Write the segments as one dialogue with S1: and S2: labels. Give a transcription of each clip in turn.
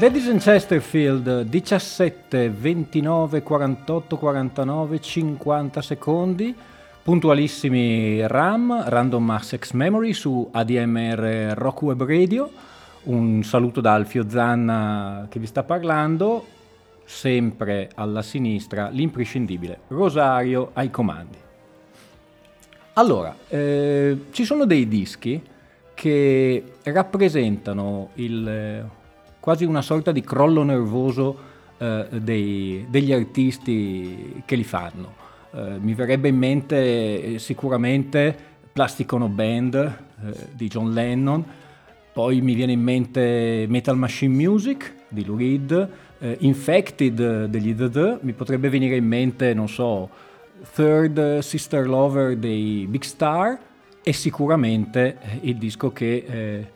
S1: Ladies and Chesterfield 17, 29, 48, 49, 50 secondi, puntualissimi RAM, Random Access Memory su ADMR Rock Web Radio, un saluto da Alfio Zanna che vi sta parlando, sempre alla sinistra l'imprescindibile Rosario ai comandi. Allora, eh, ci sono dei dischi che rappresentano il quasi una sorta di crollo nervoso eh, dei, degli artisti che li fanno. Eh, mi verrebbe in mente eh, sicuramente Plastic Ono Band eh, di John Lennon, poi mi viene in mente Metal Machine Music di Lou Reed, eh, Infected degli The The, mi potrebbe venire in mente, non so, Third Sister Lover dei Big Star e sicuramente il disco che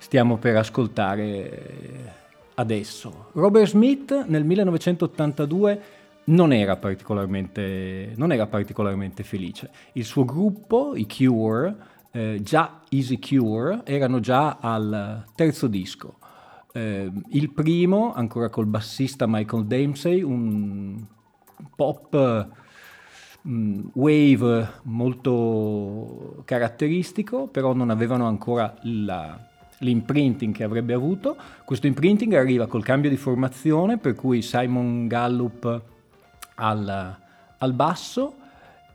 S1: stiamo per ascoltare adesso. Robert Smith nel 1982 non era, non era particolarmente, felice. Il suo gruppo, i Cure, eh, già Easy Cure, erano già al terzo disco. Eh, il primo, ancora col bassista Michael Dempsey, un pop mm, wave molto caratteristico, però non avevano ancora la, l'imprinting che avrebbe avuto. Questo imprinting arriva col cambio di formazione, per cui Simon Gallup al, al basso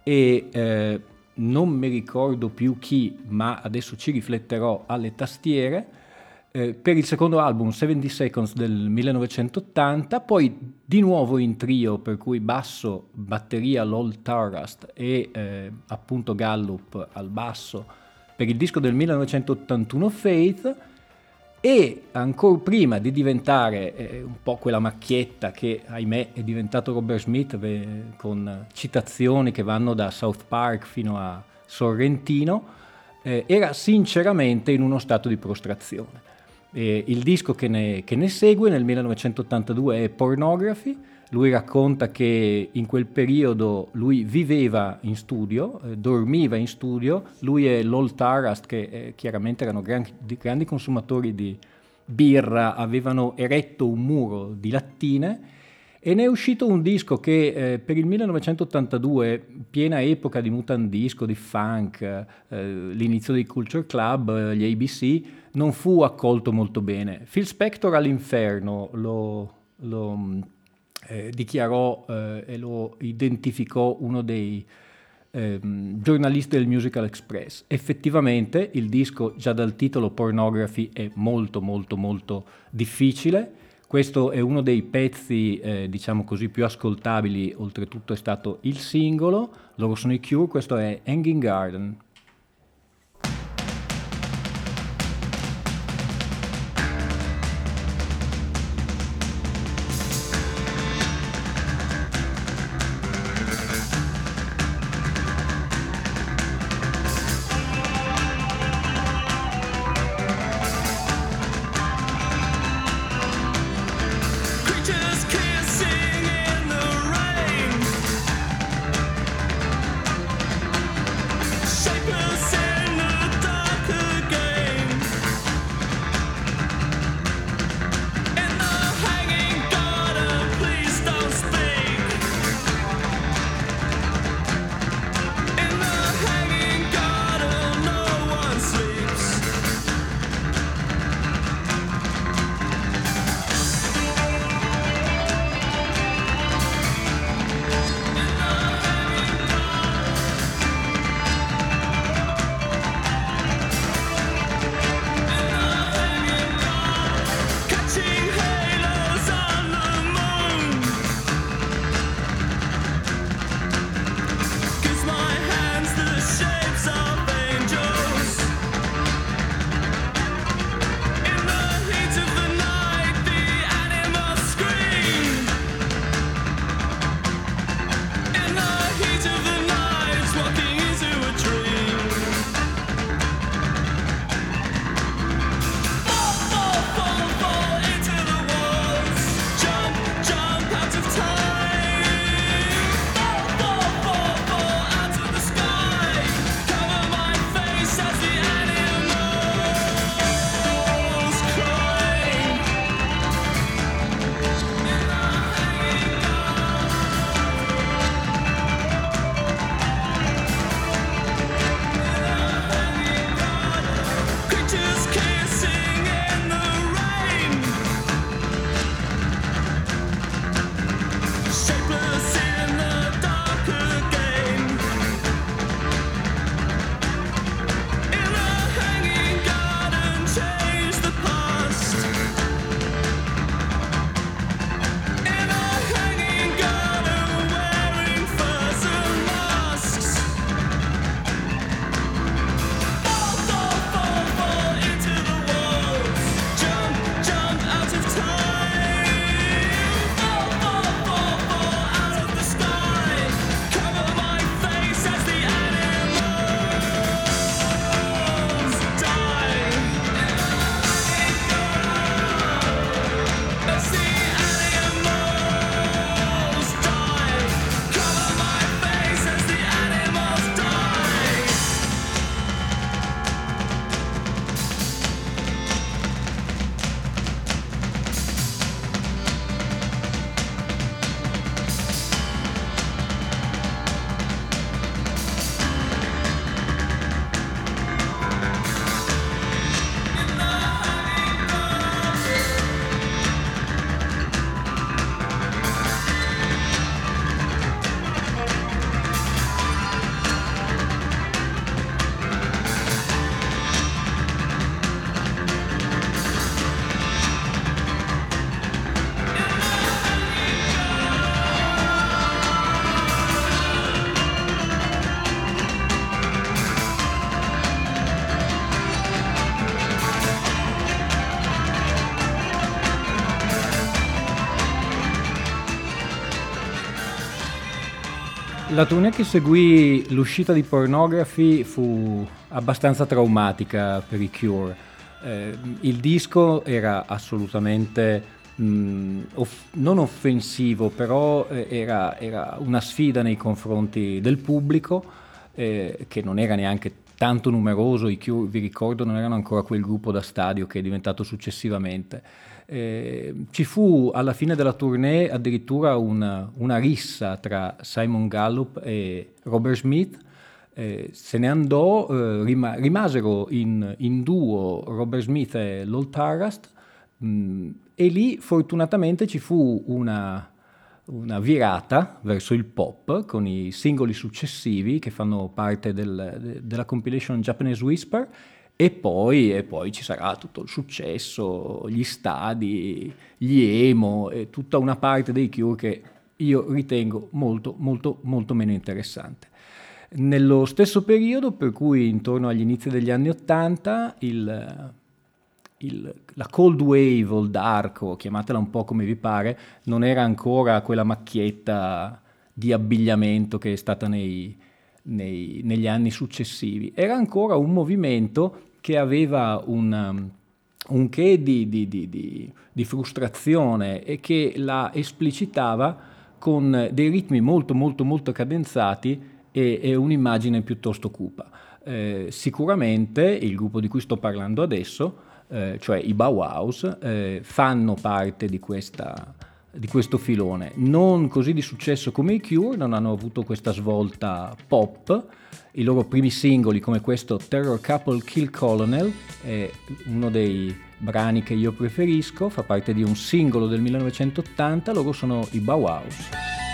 S1: e eh, non mi ricordo più chi, ma adesso ci rifletterò alle tastiere. Eh, per il secondo album 70 Seconds del 1980, poi di nuovo in trio, per cui basso, batteria, Lol Tarast e eh, appunto Gallup al basso per il disco del 1981 Faith e ancora prima di diventare eh, un po' quella macchietta che ahimè è diventato Robert Smith beh, con citazioni che vanno da South Park fino a Sorrentino, eh, era sinceramente in uno stato di prostrazione. Eh, il disco che ne, che ne segue nel 1982 è Pornography, lui racconta che in quel periodo lui viveva in studio, eh, dormiva in studio, lui e Lol Tarast, che eh, chiaramente erano grandi, grandi, consumatori di birra, avevano eretto un muro di lattine e ne è uscito un disco che eh, per il 1982, piena epoca di mutandisco, di funk, eh, l'inizio dei Culture Club, eh, gli ABC, non fu accolto molto bene. Phil Spector all'inferno lo, lo eh, dichiarò eh, e lo identificò uno dei ehm, giornalisti del Musical Express. Effettivamente il disco già dal titolo Pornography è molto molto molto difficile. Questo è uno dei pezzi, eh, diciamo così, più ascoltabili, oltretutto è stato il singolo, loro sono i Cure, questo è Hanging Garden. La tournée che seguì l'uscita di Pornography fu abbastanza traumatica per i Cure. Eh, il disco era assolutamente mh, mm, off- non offensivo, però eh, era, era, una sfida nei confronti del pubblico, eh, che non era neanche tanto numeroso. I Cure, vi ricordo, non erano ancora quel gruppo da stadio che è diventato successivamente. Eh, ci fu alla fine della tournée addirittura una, una rissa tra Simon Gallup e Robert Smith. Eh, se ne andò, eh, rima- rimasero in, in, duo Robert Smith e Lol Tarast mh, mm, e lì fortunatamente ci fu una, una, virata verso il pop con i singoli successivi che fanno parte del, de, della compilation Japanese Whisper e poi, e poi, ci sarà tutto il successo, gli stadi, gli emo e tutta una parte dei Cure che io ritengo molto, molto, molto meno interessante. Nello stesso periodo, per cui intorno agli inizi degli anni Ottanta, la cold wave o il dark, chiamatela un po' come vi pare, non era ancora quella macchietta di abbigliamento che è stata nei, nei, negli anni successivi. Era ancora un movimento che aveva un, um, un che di, di, di, di, frustrazione e che la esplicitava con dei ritmi molto molto molto cadenzati e, e un'immagine piuttosto cupa. Eh, sicuramente il gruppo di cui sto parlando adesso, eh, cioè i Bauhaus, eh, fanno parte di questa, di questo filone. Non così di successo come i Cure, non hanno avuto questa svolta pop. I loro primi singoli, come questo Terror Couple Kill Colonel, è uno dei brani che io preferisco, fa parte di un singolo del 1980, loro sono i Bauhaus.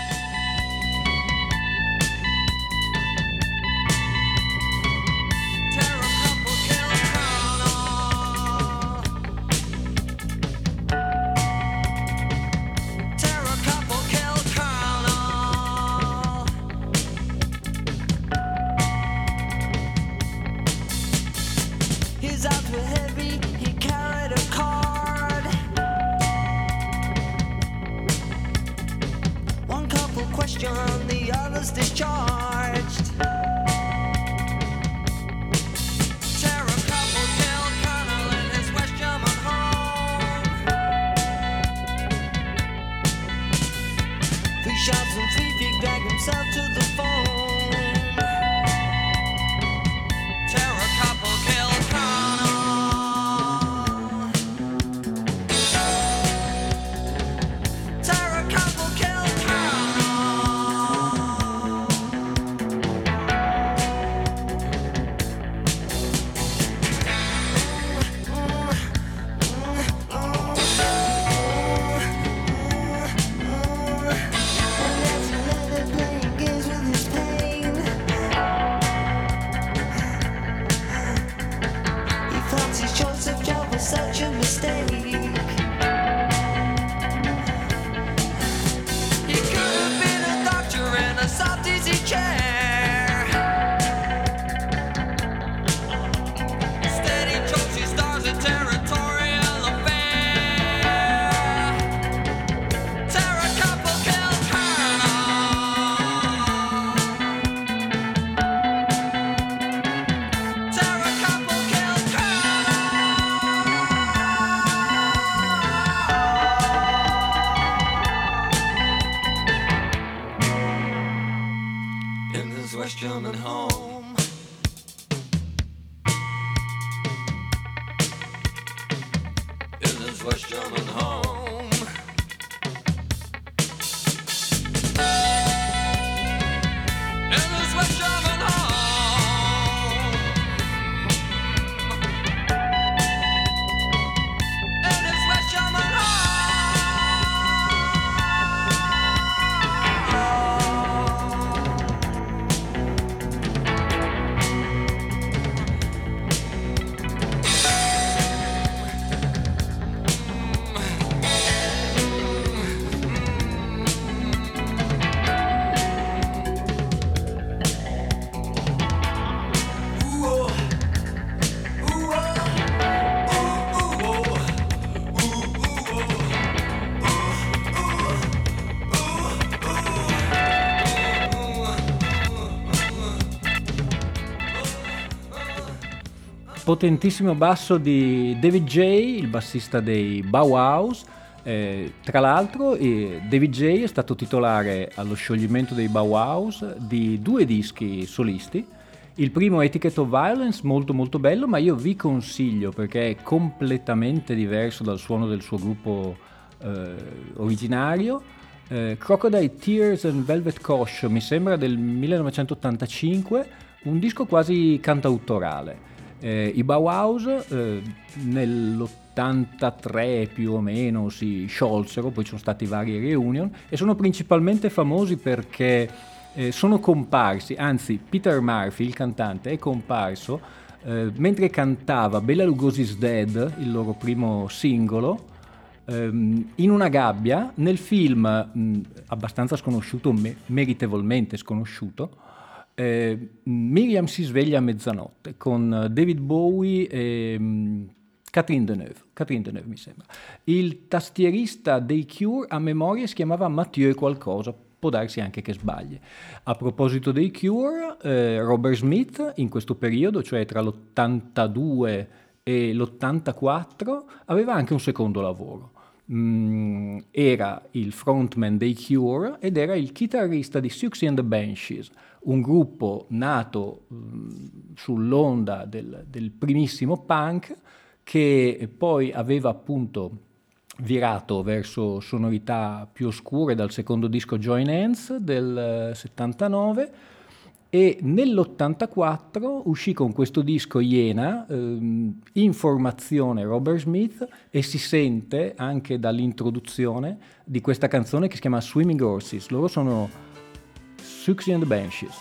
S1: Potentissimo basso di David J, il bassista dei Bauhaus. Eh, tra l'altro eh, David J è stato titolare allo scioglimento dei Bauhaus di due dischi solisti. Il primo è Etiquette of Violence, molto molto bello, ma io vi consiglio perché è completamente diverso dal suono del suo gruppo eh, originario. Eh, Crocodile Tears and Velvet Cosh mi sembra del 1985, un disco quasi cantautorale. Eh, I Bauhaus eh, nell'83 più o meno si sciolsero, poi ci sono stati vari reunion e sono principalmente famosi perché eh, sono comparsi, anzi Peter Murphy, il cantante, è comparso eh, mentre cantava Bella Lugosi's Dead, il loro primo singolo, ehm, in una gabbia nel film mh, abbastanza sconosciuto, me- meritevolmente sconosciuto, eh, Miriam si sveglia a mezzanotte con David Bowie e um, Catherine Deneuve, Catherine Deneuve mi sembra. Il tastierista dei Cure a memoria si chiamava Mathieu qualcosa, può darsi anche che sbagli. A proposito dei Cure, eh, Robert Smith in questo periodo, cioè tra l'82 e l'84, aveva anche un secondo lavoro. Mm, era il frontman dei Cure ed era il chitarrista di Siouxsie and the Banshees, un gruppo nato mh, sull'onda del, del, primissimo punk che poi aveva appunto virato verso sonorità più oscure dal secondo disco Join Hands del 79 e nell'84 uscì con questo disco Iena, ehm, in formazione Robert Smith e si sente anche dall'introduzione di questa canzone che si chiama Swimming Horses. Loro sono Suxy and the Banshees.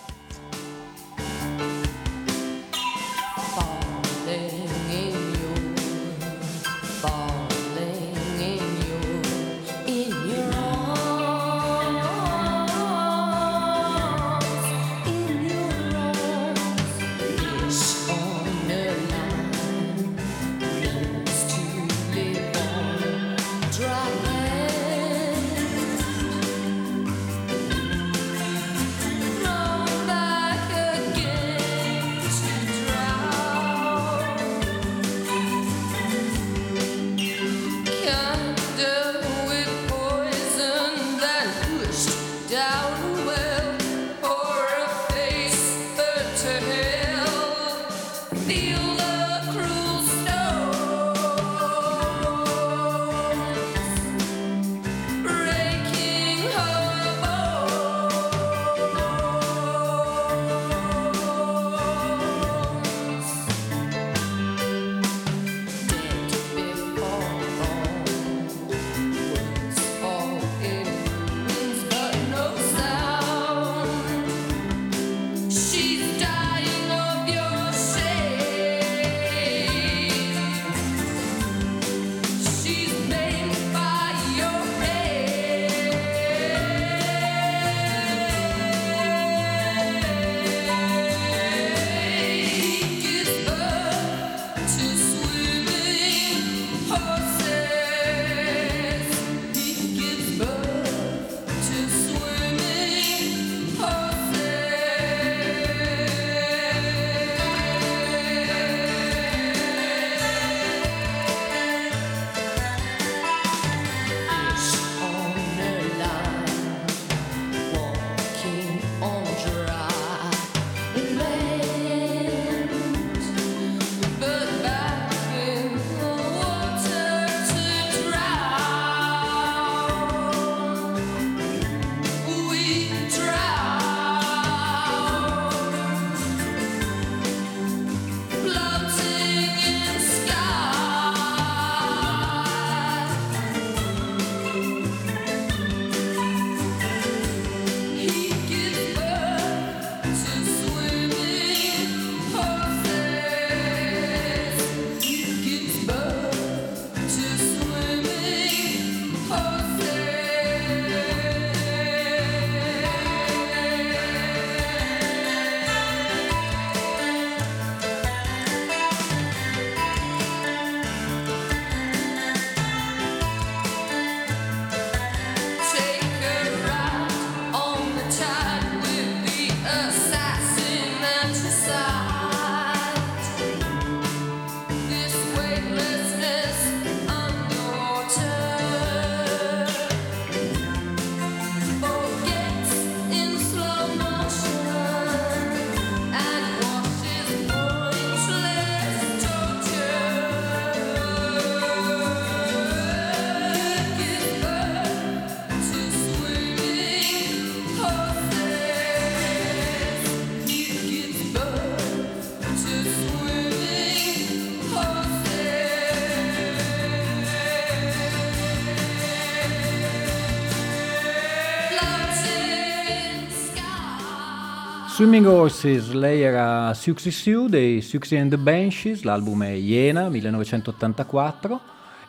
S1: Swimming Horses, lei era Suxy Sue dei Suxy and the Banshees, l'album è Iena, 1984.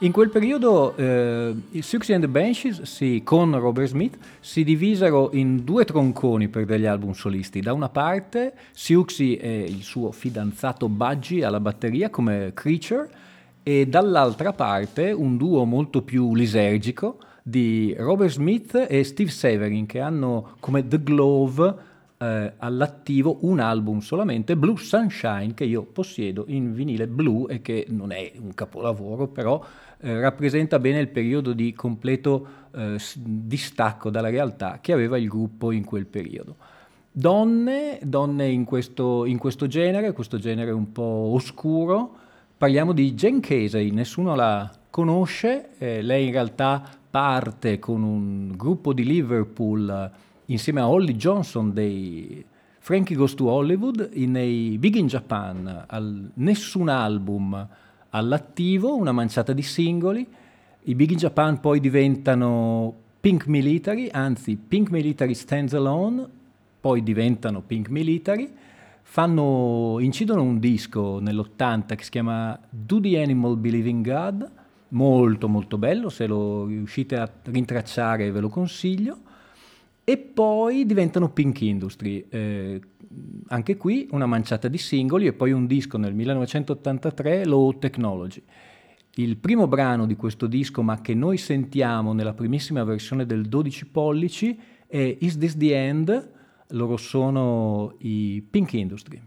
S1: In quel periodo eh, i Suxy and the Banshees si, con Robert Smith si divisero in due tronconi per degli album solisti. Da una parte Suxy e il suo fidanzato Budgie alla batteria come Creature e dall'altra parte un duo molto più lisergico di Robert Smith e Steve Severin che hanno come The Glove eh, all'attivo un album solamente, Blue Sunshine, che io possiedo in vinile blu e che non è un capolavoro, però eh, rappresenta bene il periodo di completo eh, distacco dalla realtà che aveva il gruppo in quel periodo. Donne, donne in questo, in questo genere, questo genere un po' oscuro, parliamo di Jen Casey, nessuno la conosce, eh, lei in realtà parte con un gruppo di Liverpool insieme a Holly Johnson dei Frankie Goes to Hollywood nei Big in Japan, al, nessun album all'attivo, una manciata di singoli. I Big in Japan poi diventano Pink Military, anzi Pink Military Stands Alone, poi diventano Pink Military, fanno, incidono un disco nell'80 che si chiama Do the Animal Believe in God, molto molto bello, se lo riuscite a rintracciare ve lo consiglio e poi diventano Pink Industry. Eh, anche qui una manciata di singoli e poi un disco nel 1983, Low Technology. Il primo brano di questo disco, ma che noi sentiamo nella primissima versione del 12 pollici, è Is This the End? Loro sono i Pink Industry.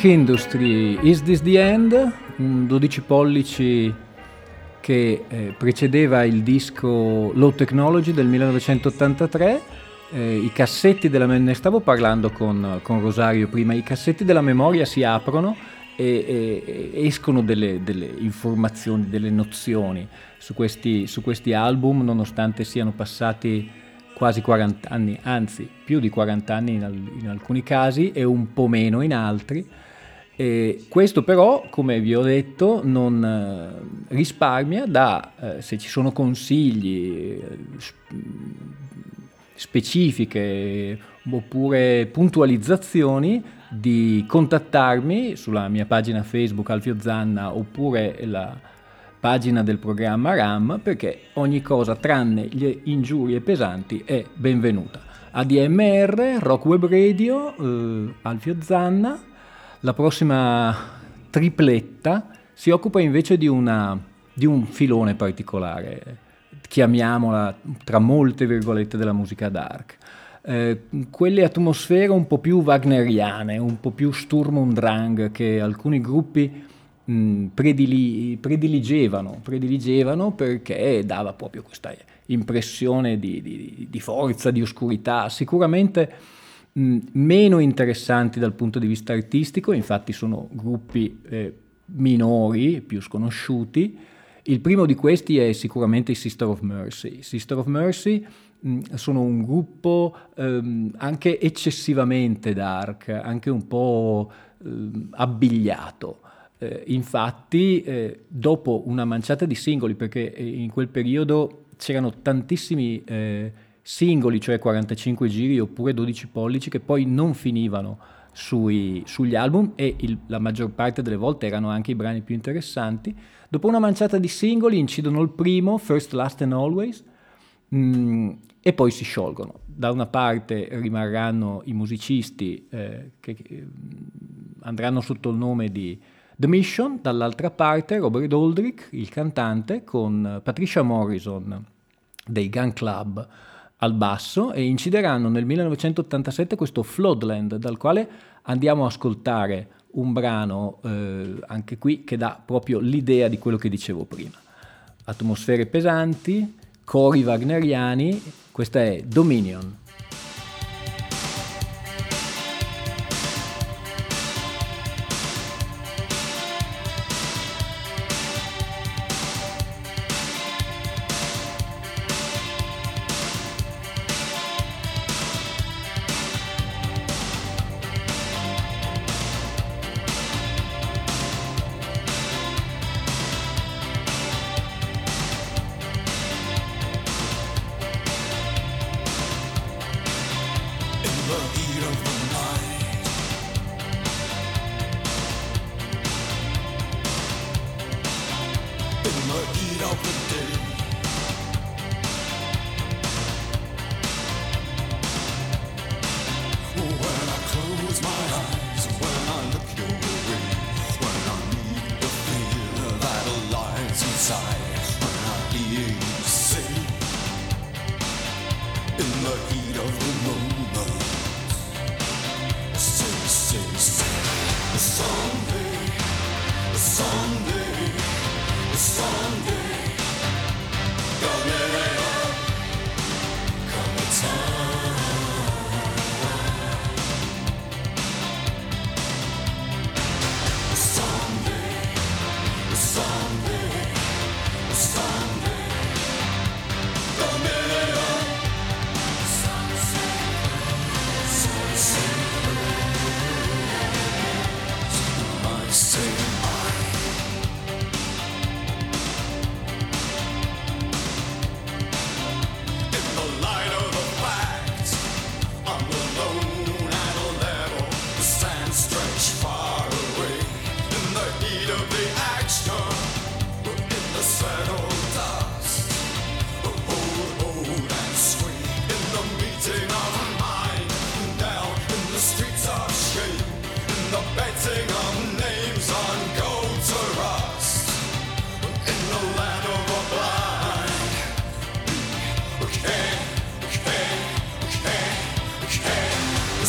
S1: Pink Industry, Is This the End? Un 12 pollici che eh, precedeva il disco Low Technology del 1983. Eh, I cassetti della ne stavo parlando con, con, Rosario prima, i cassetti della memoria si aprono e, e, e escono delle, delle, informazioni, delle nozioni su questi, su questi album, nonostante siano passati quasi 40 anni, anzi più di 40 anni in, in alcuni casi e un po' meno in altri. E questo però, come vi ho detto, non eh, risparmia da, eh, se ci sono consigli, eh, specifiche oppure puntualizzazioni, di contattarmi sulla mia pagina Facebook Alfio Zanna oppure la, pagina del programma RAM, perché ogni cosa tranne le ingiurie pesanti è benvenuta. ADMR, Rock Radio, eh, Alfio Zanna, la prossima tripletta si occupa invece di, una, di un filone particolare, chiamiamola tra molte virgolette della musica dark. Eh, quelle atmosfere un po' più wagneriane, un po' più Sturm und Drang che alcuni gruppi predili, prediligevano, prediligevano perché dava proprio questa impressione di, di, di forza, di oscurità, sicuramente mh, meno interessanti dal punto di vista artistico, infatti sono gruppi eh, minori, più sconosciuti. Il primo di questi è sicuramente i Sister of Mercy. Sister of Mercy mh, sono un gruppo ehm, anche eccessivamente dark, anche un po' ehm, abbigliato eh, infatti, eh, dopo una manciata di singoli, perché eh, in quel periodo c'erano tantissimi eh, singoli, cioè 45 giri oppure 12 pollici, che poi non finivano sui, sugli album e il, la maggior parte delle volte erano anche i brani più interessanti. Dopo una manciata di singoli incidono il primo, First, Last and Always, mh, mm, e poi si sciolgono. Da una parte rimarranno i musicisti eh, che, che andranno sotto il nome di The Mission, dall'altra parte Robert Aldrich, il cantante, con Patricia Morrison dei Gun Club al basso e incideranno nel 1987 questo Floodland dal quale andiamo a ascoltare un brano eh, anche qui che dà proprio l'idea di quello che dicevo prima. Atmosfere pesanti, cori wagneriani, questa è Dominion.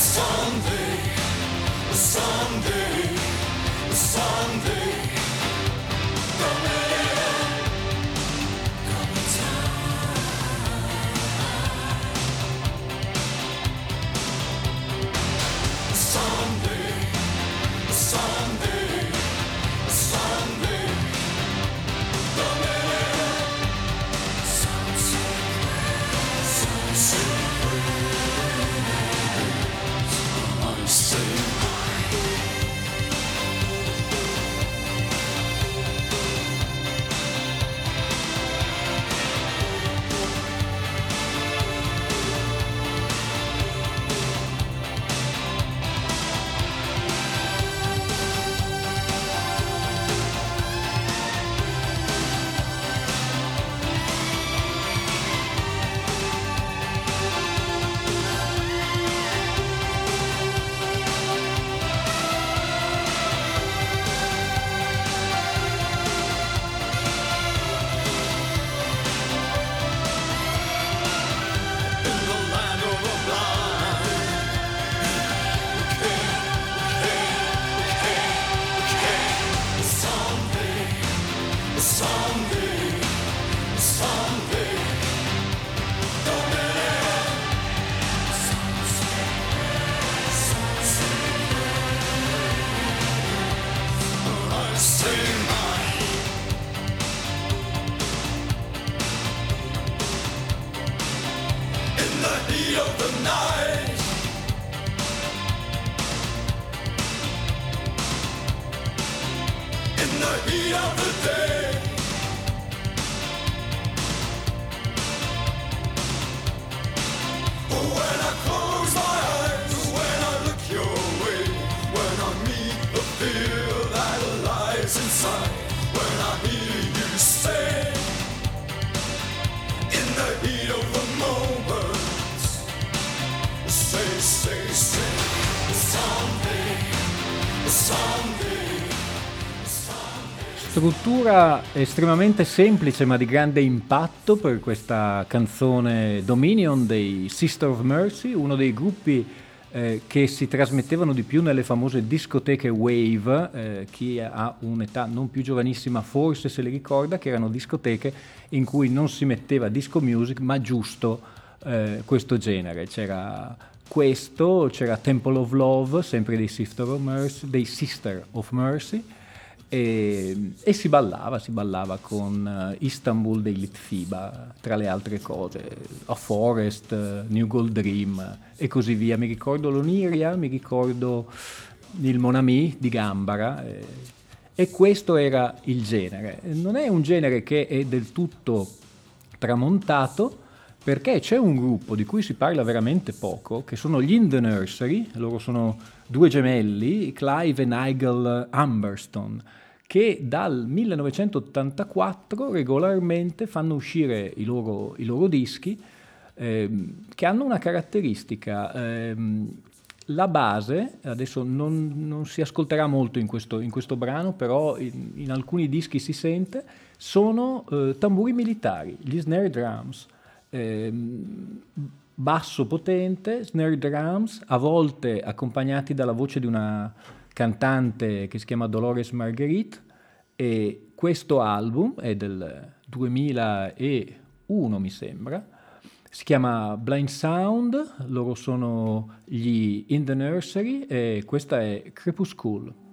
S2: Sunday, Sunday, Sunday.
S1: Struttura estremamente semplice ma di grande impatto per questa canzone Dominion dei Sister of Mercy, uno dei gruppi eh, che si trasmettevano di più nelle famose discoteche Wave, eh, chi ha un'età non più giovanissima forse se li ricorda, che erano discoteche in cui non si metteva disco music ma giusto eh, questo genere. C'era questo, c'era Temple of Love, sempre dei Sister of Mercy, dei Sister of Mercy e, e, si ballava, si ballava con uh, Istanbul dei Litfiba, tra le altre cose, A Forest, New Gold Dream e così via. Mi ricordo l'Oniria, mi ricordo il Monami di Gambara eh, e questo era il genere. Non è un genere che è del tutto tramontato perché c'è un gruppo di cui si parla veramente poco, che sono gli In The Nursery, loro sono due gemelli, Clive e Nigel Humberston, che dal 1984 regolarmente fanno uscire i loro, i loro dischi ehm, che hanno una caratteristica. Ehm, la base, adesso non, non, si ascolterà molto in questo, in questo brano, però in, in, alcuni dischi si sente, sono eh, tamburi militari, gli snare drums. Ehm, basso potente, snare drums, a volte accompagnati dalla voce di una cantante che si chiama Dolores Marguerite e questo album è del 2001 mi sembra, si chiama Blind Sound, loro sono gli In the Nursery e questa è Crepuscule.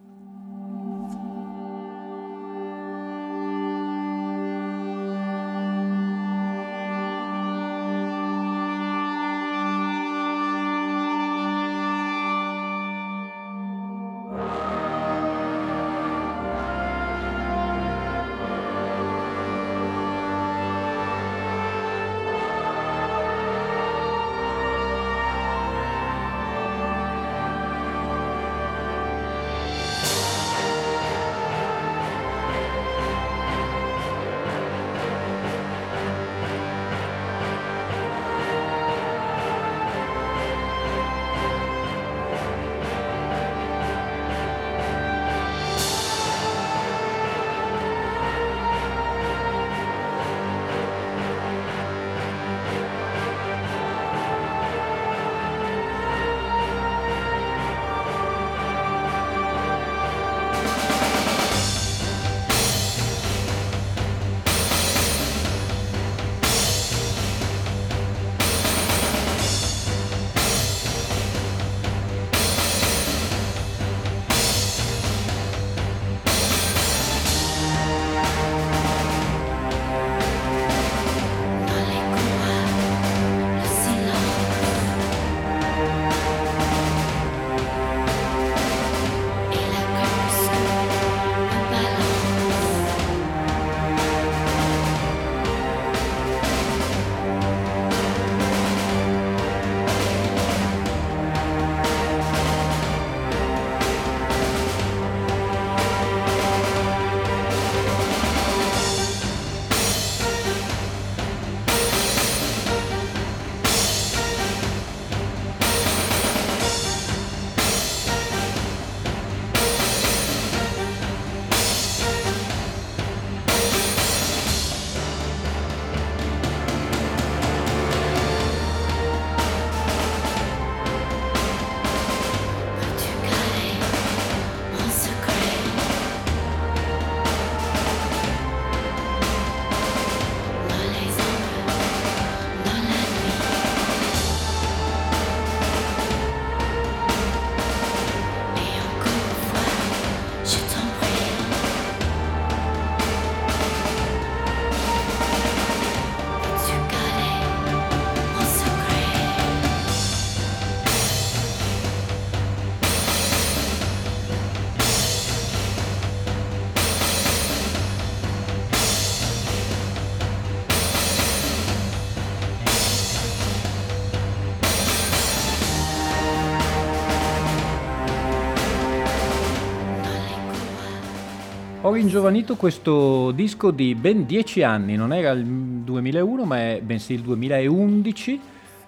S1: Ringiovanito questo disco di ben dieci anni, non era il 2001 ma è bensì il 2011,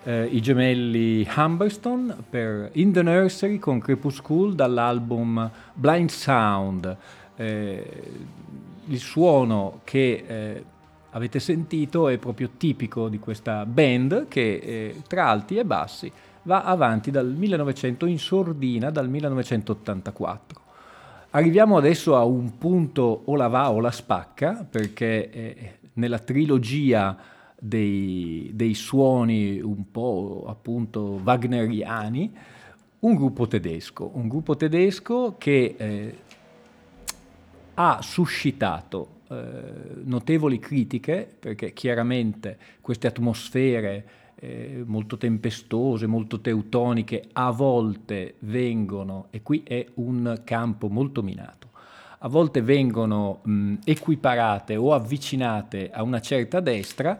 S1: eh, i gemelli Humberston per In the Nursery con Crepuscule dall'album Blind Sound. Eh, il suono che eh, avete sentito è proprio tipico di questa band che eh, tra alti e bassi va avanti dal 1900 in sordina dal 1984. Arriviamo adesso a un punto o la va o la spacca, perché eh, nella trilogia dei, dei, suoni un po' appunto wagneriani, un gruppo tedesco, un gruppo tedesco che eh, ha suscitato eh, notevoli critiche, perché chiaramente queste atmosfere eh, molto tempestose, molto teutoniche, a volte vengono, e qui è un campo molto minato, a volte vengono mh, equiparate o avvicinate a una certa destra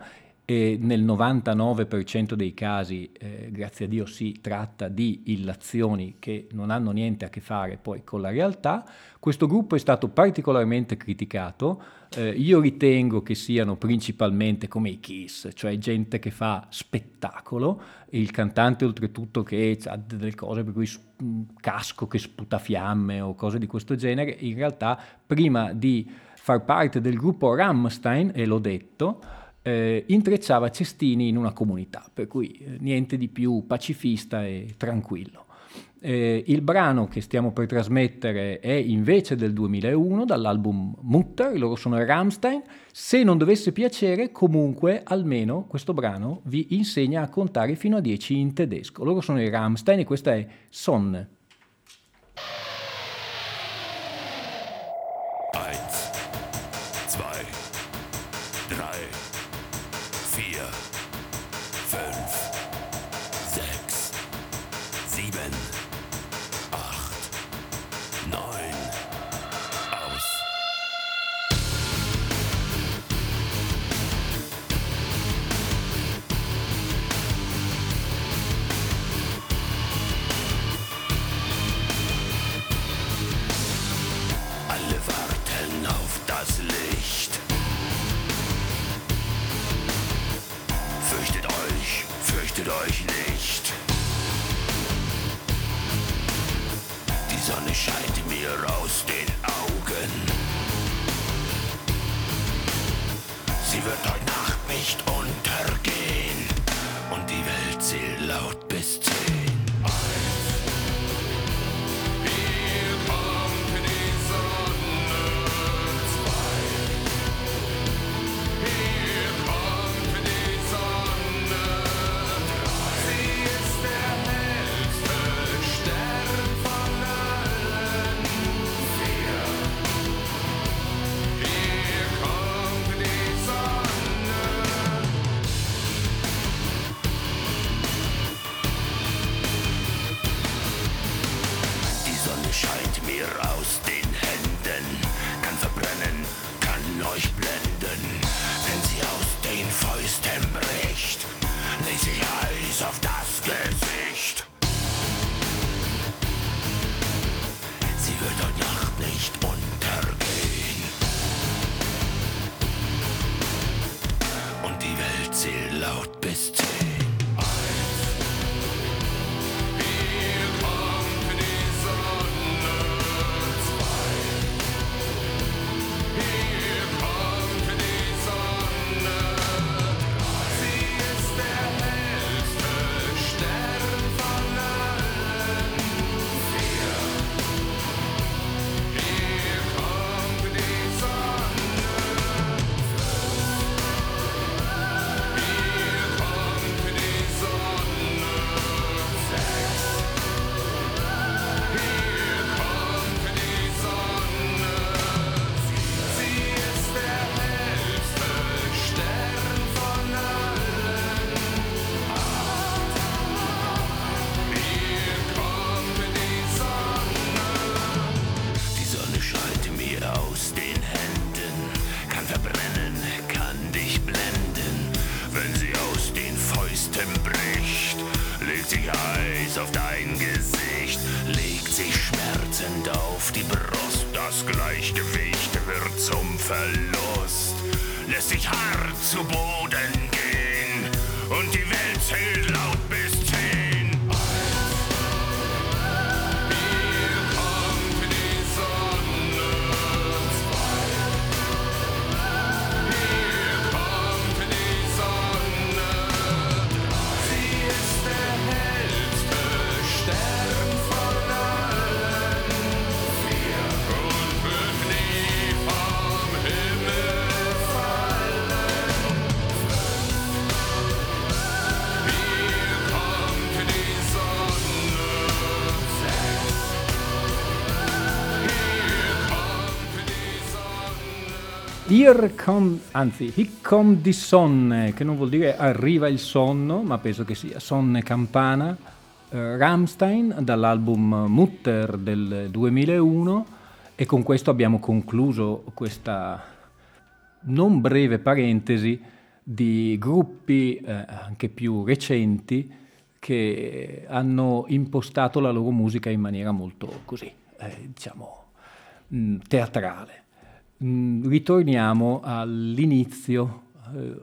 S1: e nel 99% dei casi, eh, grazie a Dio, si tratta di illazioni che non hanno niente a che fare poi con la realtà. Questo gruppo è stato particolarmente criticato, eh, io ritengo che siano principalmente come i Kiss, cioè gente che fa spettacolo, il cantante oltretutto che ha delle cose per cui un casco che sputa fiamme o cose di questo genere, in realtà prima di far parte del gruppo Rammstein, e l'ho detto, eh, intrecciava cestini in una comunità, per cui eh, niente di più pacifista e tranquillo. Eh, il brano che stiamo per trasmettere è invece del 2001 dall'album Mutter, loro sono Rammstein. Se non dovesse piacere, comunque almeno questo brano vi insegna a contare fino a 10 in tedesco. Loro sono i Rammstein e questa è Sonne. Here come, anzi, hic come di sonne, che non vuol dire arriva il sonno, ma penso che sia sonne campana, eh, Rammstein dall'album Mutter del 2001 e con questo abbiamo concluso questa non breve parentesi di gruppi eh, anche più recenti che hanno impostato la loro musica in maniera molto così, eh, diciamo, mh, mm, teatrale. Mm, ritorniamo all'inizio,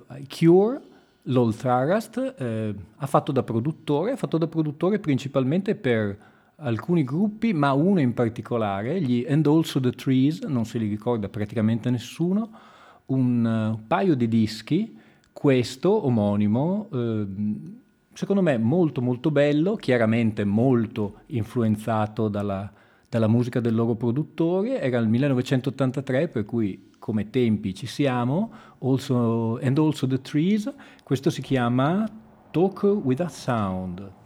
S1: ai Cure, Lol Tharast eh, ha fatto da produttore, ha fatto da produttore principalmente per alcuni gruppi, ma uno in particolare, gli And Also the Trees, non se li ricorda praticamente nessuno, un uh, paio di dischi, questo omonimo, eh, secondo me molto molto bello, chiaramente molto influenzato dalla dalla musica del loro produttore, era il 1983, per cui come tempi ci siamo, also, and also the trees, questo si chiama Talk with a Sound.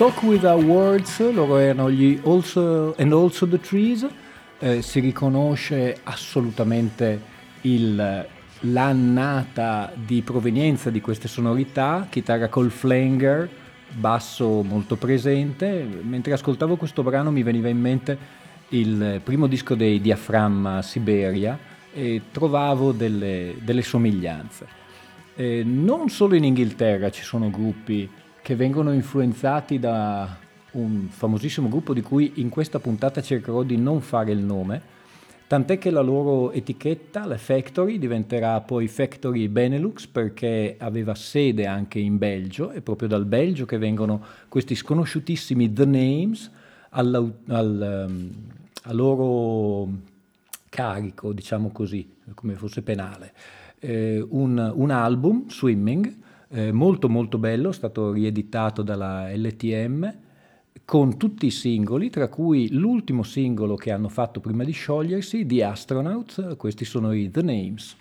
S1: Talk with Our Words, loro erano gli also, And Also the Trees, eh, si riconosce assolutamente il, l'annata di provenienza di queste sonorità, chitarra col flanger, basso molto presente. Mentre ascoltavo questo brano mi veniva in mente il primo disco dei Diaframma Siberia e trovavo delle, delle somiglianze. Eh, non solo in Inghilterra ci sono gruppi che vengono influenzati da un famosissimo gruppo di cui in questa puntata cercherò di non fare il nome,
S3: tant'è che la loro etichetta, la Factory, diventerà poi Factory Benelux perché aveva sede anche in Belgio, è proprio dal Belgio che vengono questi sconosciutissimi The Names al, al, um, al loro carico, diciamo così, come fosse penale. Eh, un, un, album, Swimming, eh, molto molto bello, stato rieditato dalla LTM, con tutti i singoli, tra cui l'ultimo singolo che hanno fatto prima di sciogliersi, The Astronauts, questi sono i The Names.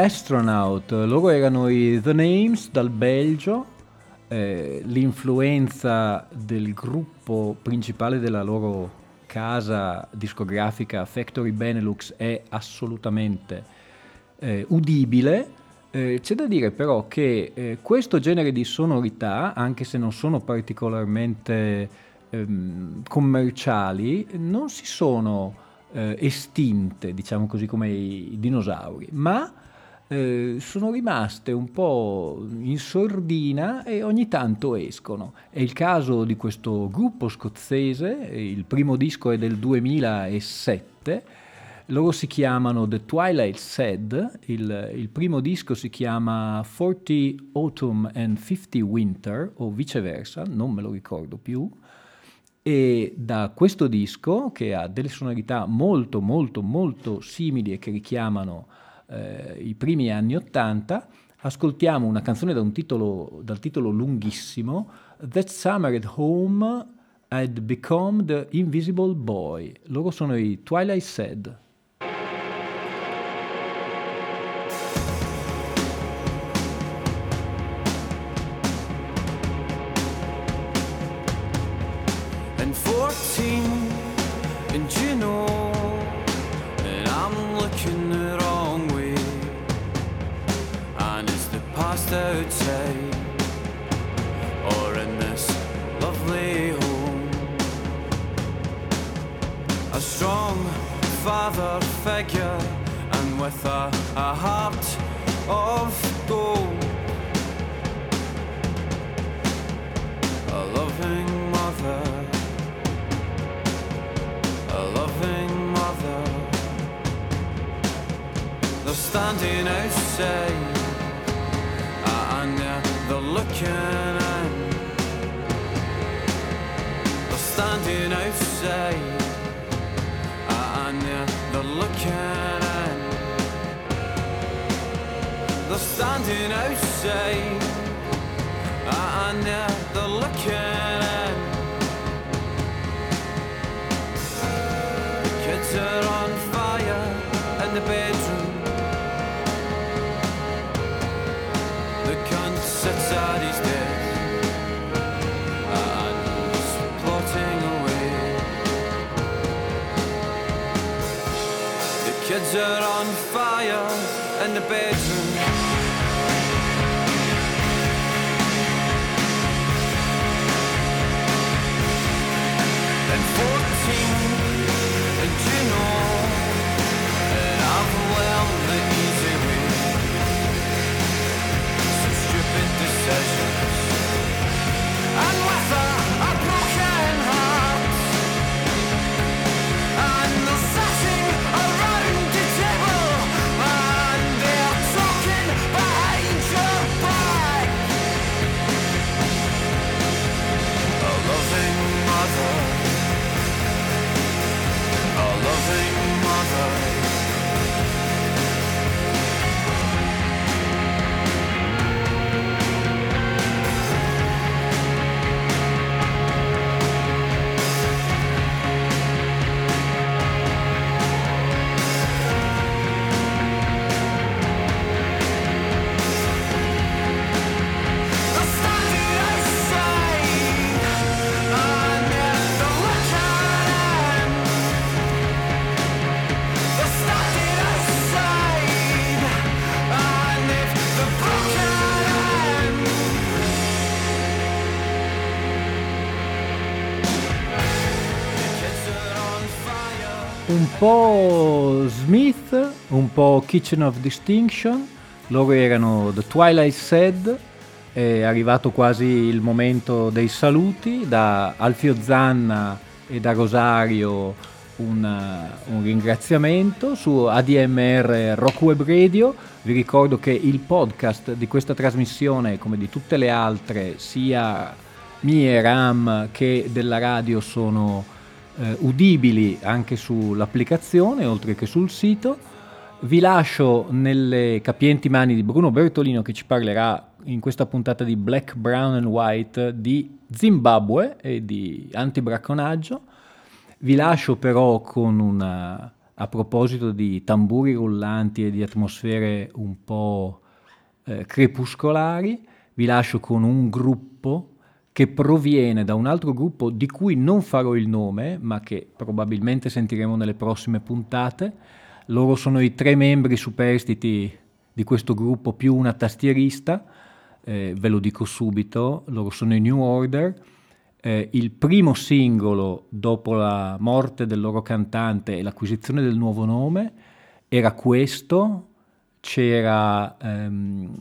S3: Astronaut, loro erano i The Names dal Belgio, eh, l'influenza del gruppo principale della loro casa discografica Factory Benelux è assolutamente eh, udibile. Eh, c'è da dire però che eh, questo genere di sonorità, anche se non sono particolarmente ehm, commerciali, non si sono eh, estinte, diciamo così come i, dinosauri, ma eh, sono rimaste un po' in sordina e ogni tanto escono. È il caso di questo gruppo scozzese, il primo disco è del 2007, loro si chiamano The Twilight Sad, il, il primo disco si chiama 40 Autumn and 50 Winter, o viceversa, non me lo ricordo più,
S1: e da questo disco, che ha delle sonorità molto molto molto simili e che richiamano eh, i primi anni Ottanta, ascoltiamo una canzone da un titolo, dal titolo lunghissimo, That Summer at Home I'd Become the Invisible Boy. Loro sono i Twilight Sad.
S4: a heart of gold. A loving mother, a loving mother. They're standing outside, and they're looking. standing outside. I, I never look at
S1: po' Smith, un po' Kitchen of Distinction, loro erano The Twilight Sad, è arrivato quasi il momento dei saluti, da Alfio Zanna e da Rosario un, un ringraziamento. Su ADMR Rock Web Radio, vi ricordo che il podcast di questa trasmissione come di tutte le altre sia mie RAM che della radio sono eh, udibili anche sull'applicazione oltre che sul sito. Vi lascio nelle capienti mani di Bruno Bertolino che ci parlerà in questa puntata di Black, Brown and White di Zimbabwe e di antibracconaggio. Vi lascio però con una, a proposito di tamburi rullanti e di atmosfere un po' eh, crepuscolari, vi lascio con un gruppo che proviene da un altro gruppo di cui non farò il nome, ma che probabilmente sentiremo nelle prossime puntate. Loro sono i tre membri superstiti di questo gruppo più una tastierista, eh, ve lo dico subito, loro sono i New Order. Eh, il primo singolo dopo la morte del loro cantante e l'acquisizione del nuovo nome era questo, c'era ehm,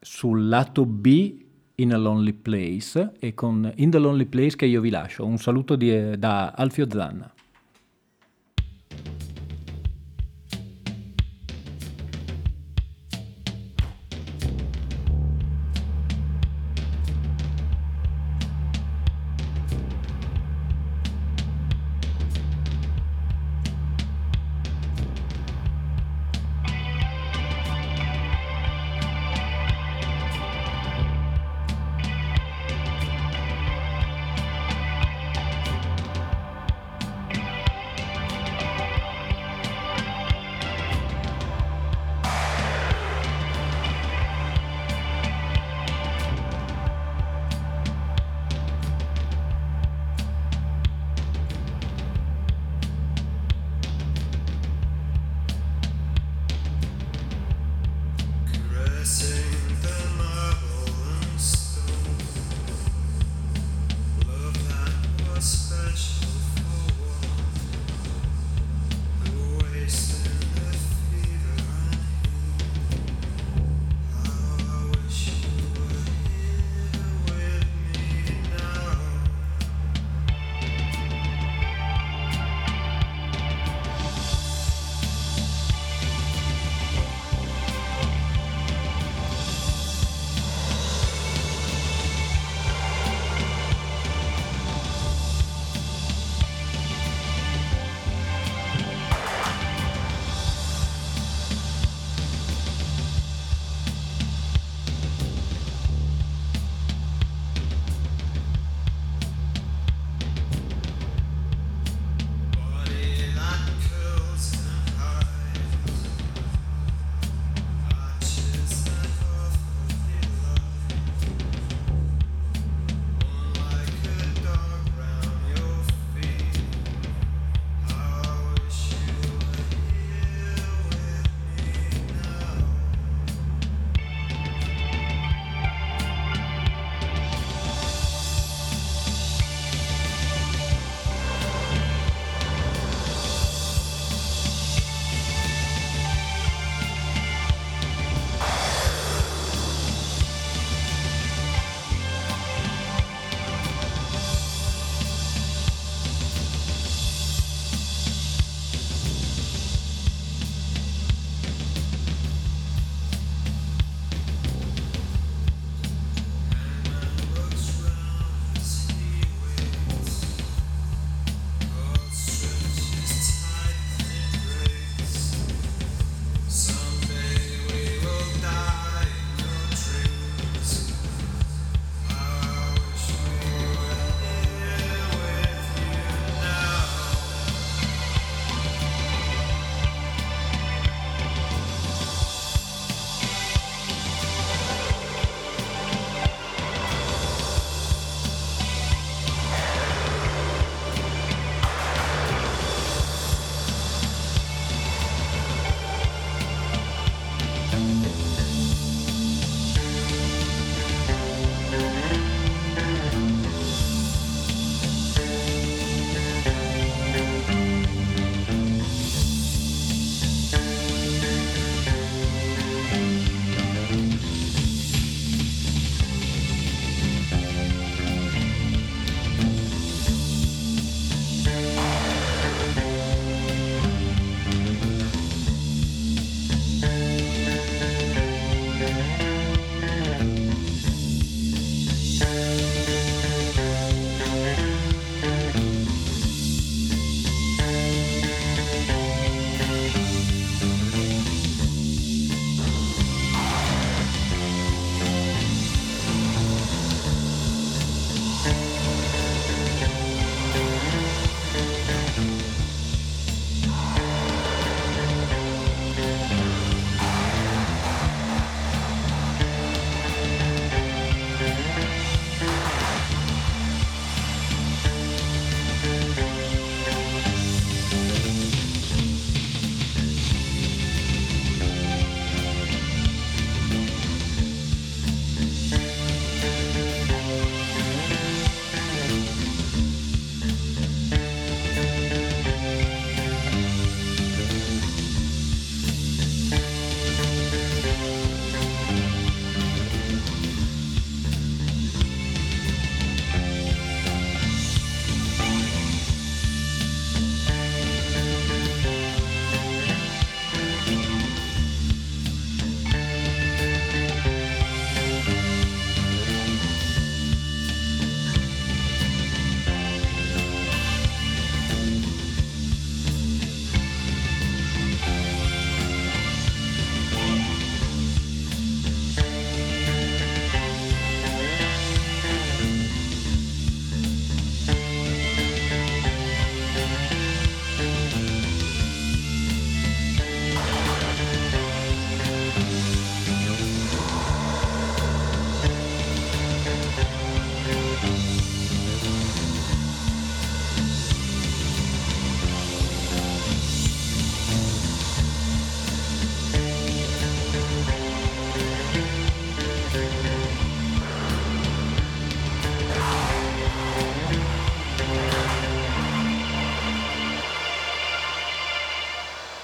S1: sul lato B In a Lonely Place e con In the Lonely Place che io vi lascio. Un saluto di, da Alfio Zanna.